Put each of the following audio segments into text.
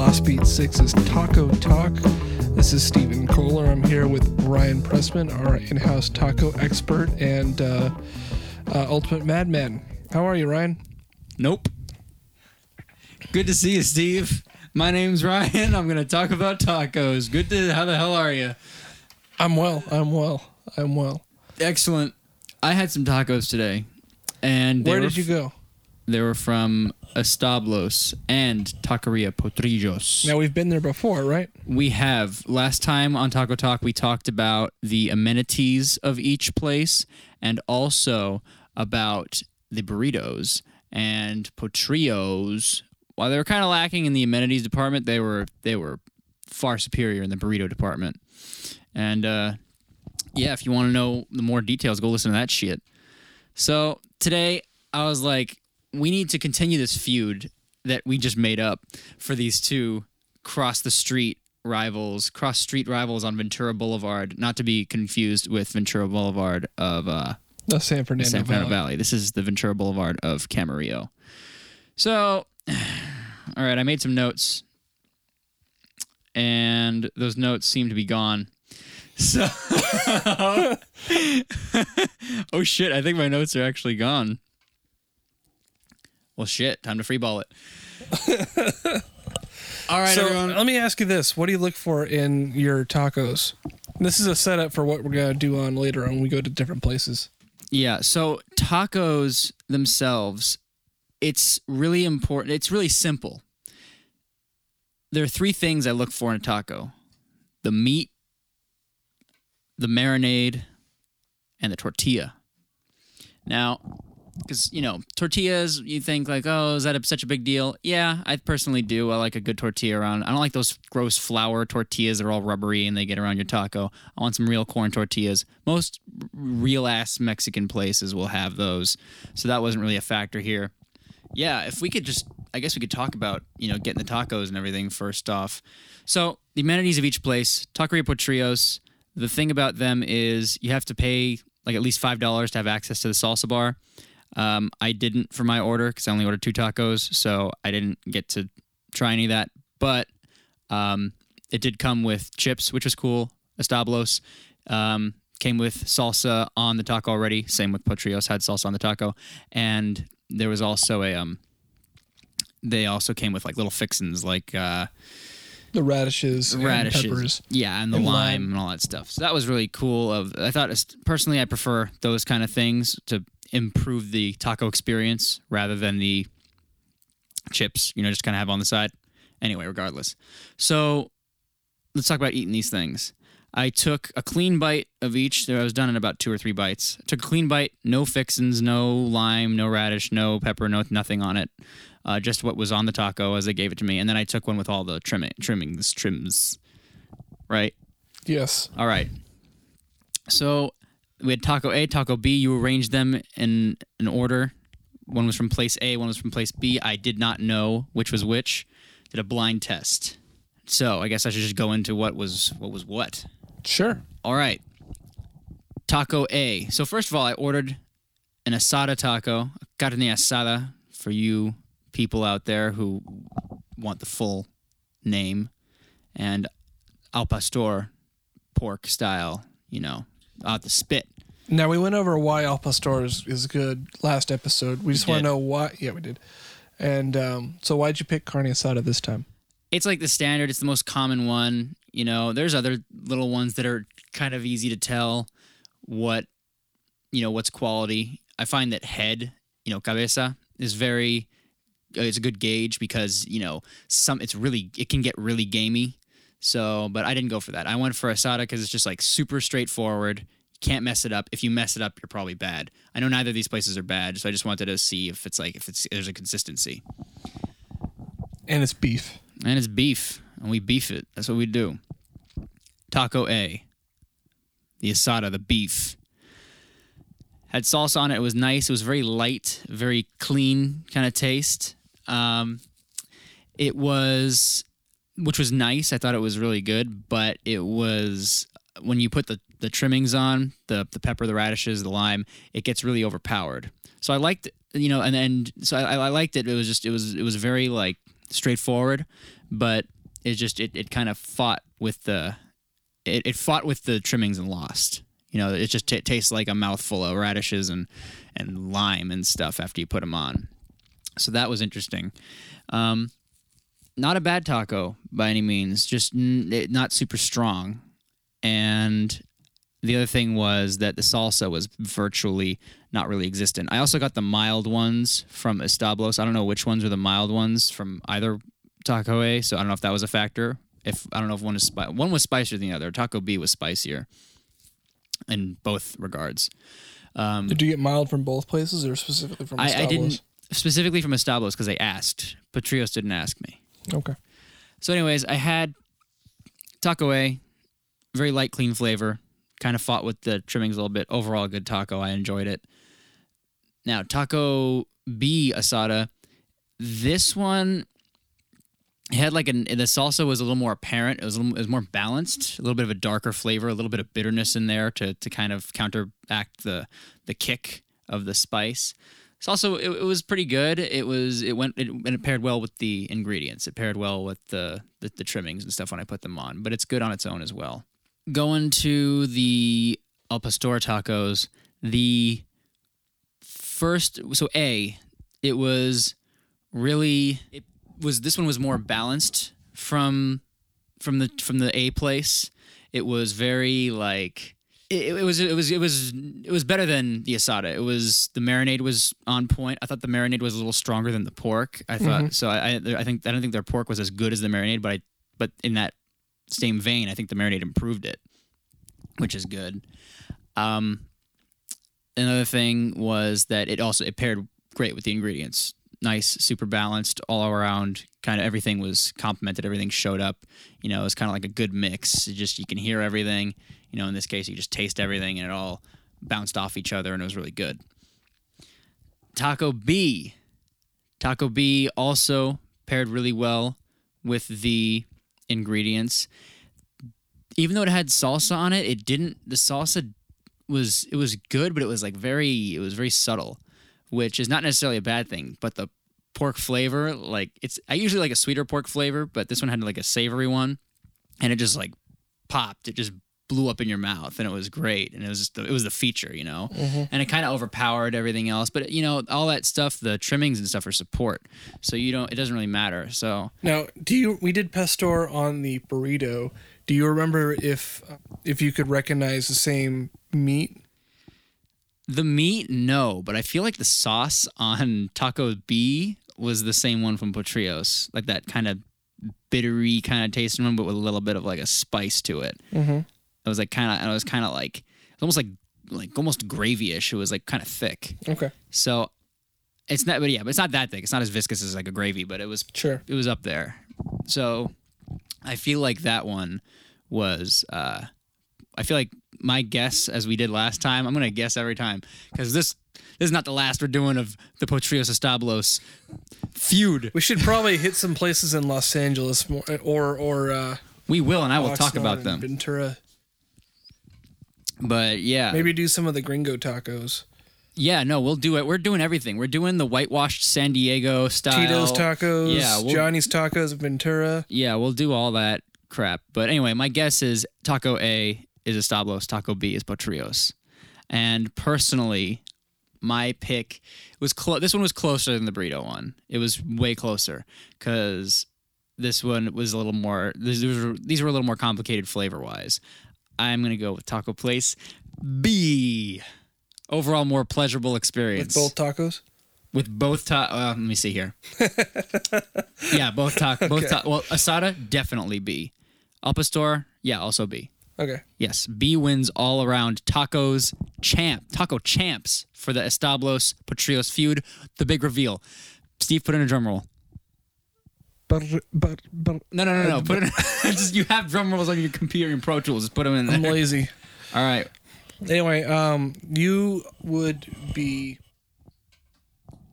Lost Beat 6's Taco Talk. This is Stephen Kohler. I'm here with Brian Pressman, our in house taco expert and uh, uh, ultimate madman. How are you, Ryan? Nope. Good to see you, Steve. My name's Ryan. I'm gonna talk about tacos. Good to. How the hell are you? I'm well. I'm well. I'm well. Excellent. I had some tacos today, and Where did you go? They were from Establos and Taqueria Potrillos. Now, we've been there before, right? We have. Last time on Taco Talk, we talked about the amenities of each place and also about the burritos and potrillos. While they were kind of lacking in the amenities department, they were they were far superior in the burrito department. And uh, yeah, if you want to know the more details, go listen to that shit. So today, I was like, we need to continue this feud that we just made up for these two cross the street rivals, cross street rivals on Ventura Boulevard, not to be confused with Ventura Boulevard of uh, The San Fernando, San Fernando Valley. Valley. This is the Ventura Boulevard of Camarillo. So, all right, I made some notes, and those notes seem to be gone. So, oh shit, I think my notes are actually gone. Well, shit, time to freeball it. all right, so everyone. let me ask you this: What do you look for in your tacos? This is a setup for what we're gonna do on later on when we go to different places. Yeah, so tacos themselves, it's really important. It's really simple. There are three things I look for in a taco the meat, the marinade, and the tortilla. Now, because, you know, tortillas, you think like, oh, is that a, such a big deal? Yeah, I personally do. I like a good tortilla around. I don't like those gross flour tortillas that are all rubbery and they get around your taco. I want some real corn tortillas. Most real ass Mexican places will have those. So that wasn't really a factor here. Yeah, if we could just, I guess we could talk about, you know, getting the tacos and everything first off. So the amenities of each place, Taqueria Potrillos, the thing about them is you have to pay like at least $5 to have access to the salsa bar. Um, I didn't for my order because I only ordered two tacos, so I didn't get to try any of that. But um, it did come with chips, which was cool. Establos um, came with salsa on the taco already. Same with Potrillos had salsa on the taco, and there was also a um. They also came with like little fixins, like uh, The radishes, and radishes, peppers. yeah, and the and lime, lime. and all that stuff. So that was really cool. Of I thought personally, I prefer those kind of things to improve the taco experience rather than the chips. You know, just kind of have on the side. Anyway, regardless. So let's talk about eating these things. I took a clean bite of each. I was done in about two or three bites. took a clean bite, no fixins, no lime, no radish, no pepper, no nothing on it. Uh, just what was on the taco as they gave it to me, and then I took one with all the trimming, trimmings, trims. Right. Yes. All right. So we had taco A, taco B. You arranged them in an order. One was from place A, one was from place B. I did not know which was which. Did a blind test. So I guess I should just go into what was what was what. Sure. All right. Taco A. So first of all, I ordered an asada taco, carne asada for you people out there who want the full name, and al pastor, pork style. You know, out the spit. Now we went over why Al Pastor is, is good last episode. We just want to know why. Yeah, we did. And um, so, why'd you pick carne asada this time? it's like the standard. It's the most common one. You know, there's other little ones that are kind of easy to tell what, you know, what's quality. I find that head, you know, cabeza is very, Uh, it's a good gauge because you know some it's really it can get really gamey. So, but I didn't go for that. I went for asada because it's just like super straightforward. Can't mess it up. If you mess it up, you're probably bad. I know neither of these places are bad, so I just wanted to see if it's like if it's there's a consistency. And it's beef. And it's beef, and we beef it. That's what we do. Taco A, the asada, the beef. Had salsa on it. It was nice. It was very light, very clean kind of taste. Um, it was, which was nice. I thought it was really good, but it was when you put the, the trimmings on the the pepper, the radishes, the lime, it gets really overpowered. So I liked, you know, and and so I, I liked it. It was just it was it was very like straightforward, but it just it, it kind of fought with the it, it fought with the trimmings and lost. You know, it just t- tastes like a mouthful of radishes and and lime and stuff after you put them on. So that was interesting. Um, not a bad taco by any means, just n- it- not super strong. And the other thing was that the salsa was virtually not really existent. I also got the mild ones from Establos. I don't know which ones are the mild ones from either Taco A, so I don't know if that was a factor. If I don't know if one is spi- one was spicier than the other. Taco B was spicier in both regards. Did you get mild from both places or specifically from I, I Establos? didn't specifically from Establos because they asked. Potrillos didn't ask me. Okay. So, anyways, I had taco A, very light, clean flavor. Kind of fought with the trimmings a little bit. Overall, good taco. I enjoyed it. Now, taco B asada. This one had like an the salsa was a little more apparent. It was a little, it was more balanced. A little bit of a darker flavor. A little bit of bitterness in there to to kind of counteract the the kick of the spice. It's also it, it was pretty good. It was it went it, and it paired well with the ingredients. It paired well with the, the the trimmings and stuff when I put them on. But it's good on its own as well. Going to the El Pastor tacos, the first so A, it was really it was this one was more balanced from from the from the A place. It was very like it, it was it was it was it was better than the asada. It was the marinade was on point. I thought the marinade was a little stronger than the pork. I thought so. I I I think I don't think their pork was as good as the marinade, but I but in that same vein, I think the marinade improved it, which is good. Um, another thing was that it also it paired great with the ingredients. Nice, super balanced, all around. Kind of everything was complemented. Everything showed up. You know, it was kind of like a good mix. It just you can hear everything. You know, in this case, you just taste everything, and it all bounced off each other, and it was really good. Taco B, Taco B also paired really well with the ingredients. Even though it had salsa on it, it didn't. The salsa was it was good, but it was like very it was very subtle, which is not necessarily a bad thing. But the pork flavor, like it's I usually like a sweeter pork flavor, but this one had like a savory one, and it just like popped. It just blew up in your mouth, and it was great. And it was just the, it was the feature, you know, mm-hmm. and it kind of overpowered everything else. But you know, all that stuff, the trimmings and stuff are support, so you don't. It doesn't really matter. So Now, do you? We did pastor on the burrito. Do you remember if if you could recognize the same meat? The meat, no, but I feel like the sauce on Taco B was the same one from Potrillos, like that kind of bittery kind of tasting one, but with a little bit of like a spice to it. Mm-hmm. It was like kind of, it was kind of like it was almost like like almost gravy-ish. It was like kind of thick. Okay, So it's not, but yeah, but it's not that thick. It's not as viscous as like a gravy, but it was sure. it was up there. So I feel like that one was uh I feel like my guess as we did last time, I'm gonna guess every time. Because this this is not the last we're doing of the Potrillos Establos feud. We should probably hit some places in Los Angeles more, or or uh, We will and I will talk about them. Ventura. But yeah. Maybe do some of the Gringo tacos. Yeah, no, we'll do it. We're doing everything. We're doing the whitewashed San Diego style. Tito's tacos. Yeah, we'll, Johnny's tacos. Ventura. Yeah, we'll do all that crap. But anyway, my guess is Taco A is Establos, Taco B is Potrillos. And personally, my pick was close. This one was closer than the burrito one. It was way closer because this one was a little more. These were, these were a little more complicated flavor wise. I'm gonna go with Taco Place B. Overall, more pleasurable experience. With both tacos. with both ta- uh, let me see here. yeah, both ta- both ta- well, Asada definitely B. Al Pastor, yeah, also B. Okay. Yes, B wins all around tacos champ, taco champs for the Establos Potrillos feud. The big reveal. Steve, put in a drum roll. But but but No, no, no, no. Put it. just you have drum rolls on your computer in Pro Tools. Just put them in I'm lazy. All right. Anyway, um, you would be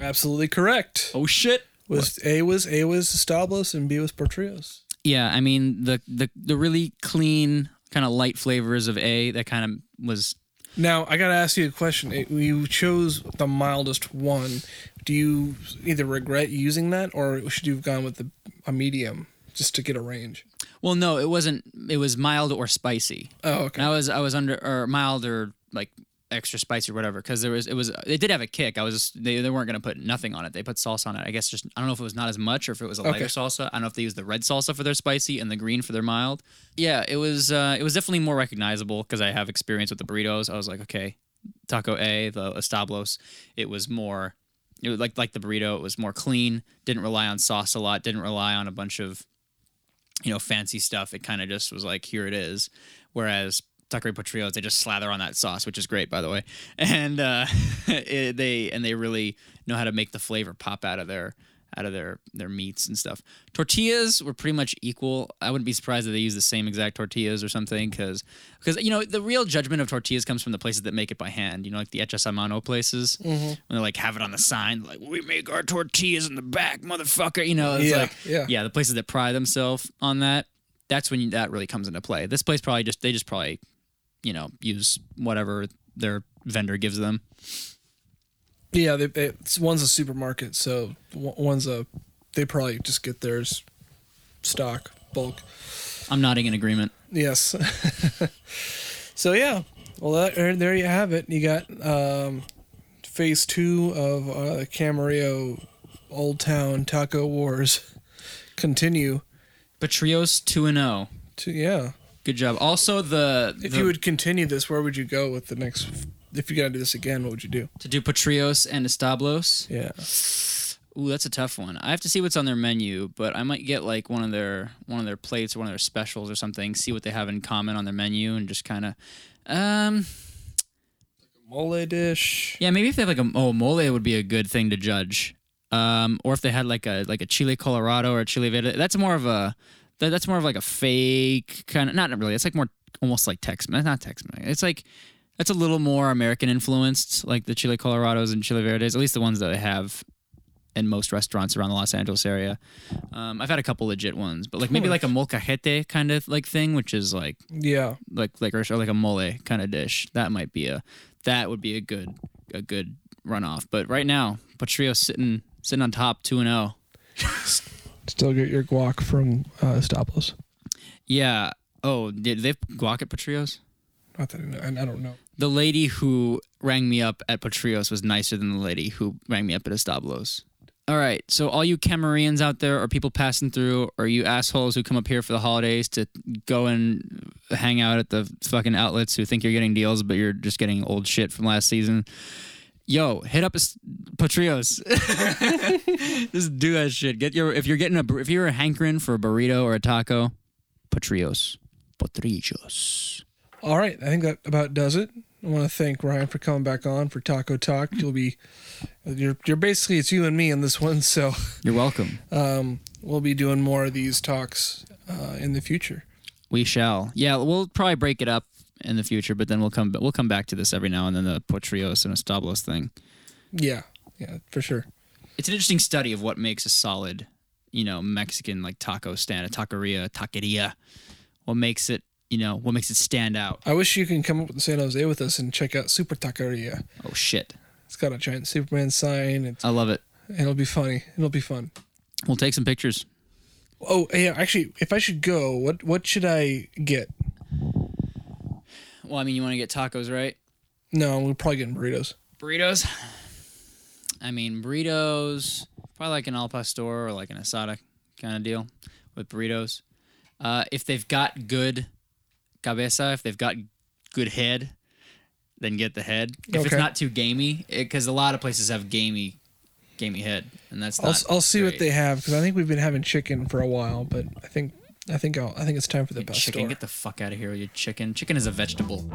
absolutely correct. Oh shit. Was A was A was Establos and B was Potrillos. Yeah, I mean the the the really clean kind of light flavors of A that kind of was Now I gotta ask you a question. You chose the mildest one. Do you either regret using that, or should you have gone with the a medium just to get a range? Well, no, it wasn't. It was mild or spicy. Oh, okay. And I was I was under or mild or like extra spicy or whatever because there was it was it did have a kick. I was they, they weren't gonna put nothing on it. They put salsa on it. I guess just I don't know if it was not as much or if it was a lighter Okay. salsa. I don't know if they used the red salsa for their spicy and the green for their mild. Yeah, it was uh, it was definitely more recognizable because I have experience with the burritos. I was like, okay, taco A, the establos, it was more. It was like like the burrito. It was more clean. Didn't rely on sauce a lot. Didn't rely on a bunch of you know fancy stuff. It kind of just was like here it is. Whereas taqueria potrillos, they just slather on that sauce, which is great by the way, and uh, it, they and they really know how to make the flavor pop out of their out of their their meats and stuff. Tortillas were pretty much equal. I wouldn't be surprised if they use the same exact tortillas or something because because you know the real judgment of tortillas comes from the places that make it by hand. You know, like the Hechas a Mano places when they like have it on the sign like we make our tortillas in the back, motherfucker. You know, it's Yeah, like yeah. yeah, the places that pride themselves on that. That's when you, that really comes into play. This place probably just they just probably you know use whatever their vendor gives them. Yeah, they, one's a supermarket, so one's a. They probably just get theirs stock bulk. I'm nodding in agreement. Yes. so yeah, well that, there- there you have it. You got um, phase two of uh, Camarillo Old Town Taco Wars continue. Potrillos two and zero. To yeah, Good job. Also, the, if the- you would continue this, where would you go with the next? If you got to do this again, what would you do? to do Potrillos and Establos. Yeah. Ooh, that's a tough one. I have to see what's on their menu, but I might get like one of their one of their plates or one of their specials or something. See what they have in common on their menu and just kind of, um, Mole dish. yeah, maybe if they have like a oh mole would be a good thing to judge. Um, or if they had like a like a chile colorado or a chile verde, that's more of a that, that's more of like a fake kind of not really. It's like more almost like Tex Mex, not Tex Mex. It's like that's a little more American influenced, like the chile colorados and chile verdes. At least the ones that they have in most restaurants around the Los Angeles area. Um, I've had a couple legit ones, but like maybe like a molcajete kind of like thing, which is like Yeah. like like or like a mole kind of dish. That might be a that would be a good a good runoff. But right now, Patrio sitting sitting on top two and oh. zero. Still get your guac from uh, Establos. Yeah. Oh, did they have guac at Potrillos? Not that I, know, I don't know. The lady who rang me up at Potrillos was nicer than the lady who rang me up at Establos. All right, so all you Cameroonians out there, or people passing through, or you assholes who come up here for the holidays to go and hang out at the fucking outlets who think you're getting deals, but you're just getting old shit from last season. Yo, hit up Potrillos. just do that shit. Get your if you're getting a if you're hankering for a burrito or a taco, Potrillos. Potrillos. All right, I think that about does it. I want to thank Ryan for coming back on for Taco Talk. You'll be, you're, you're basically it's you and me in this one, so You're welcome. um, we'll be doing more of these talks uh, in the future. We shall. Yeah, we'll probably break it up in the future, but then we'll come we'll come back to this every now and then the Potrillos and Establos thing. Yeah, yeah, for sure. It's an interesting study of what makes a solid, you know, Mexican like taco stand, a taqueria, taqueria. What makes it, you know, what makes it stand out? I wish you can come up to San Jose with us and check out Super Taqueria. Oh shit. It's got a giant Superman sign. It's, I love it. it'll be funny. It'll be fun. We'll take some pictures. Oh, yeah. Actually, if I should go, what what should I get? Well, I mean, you want to get tacos, right? No, we're probably getting burritos. Burritos. I mean, burritos, probably like an al pastor or like an asada kind of deal with burritos. Uh, if they've got good cabeza, if they've got good head, then get the head. If it's Okay. not too gamey, because a lot of places have gamey, gamey head, and that's I'll. I'll see what great. they have because I think we've been having chicken for a while, but I think I think I'll, I think it's time for the best. Chicken, pastor. get the fuck out of here with your chicken. Chicken is a vegetable.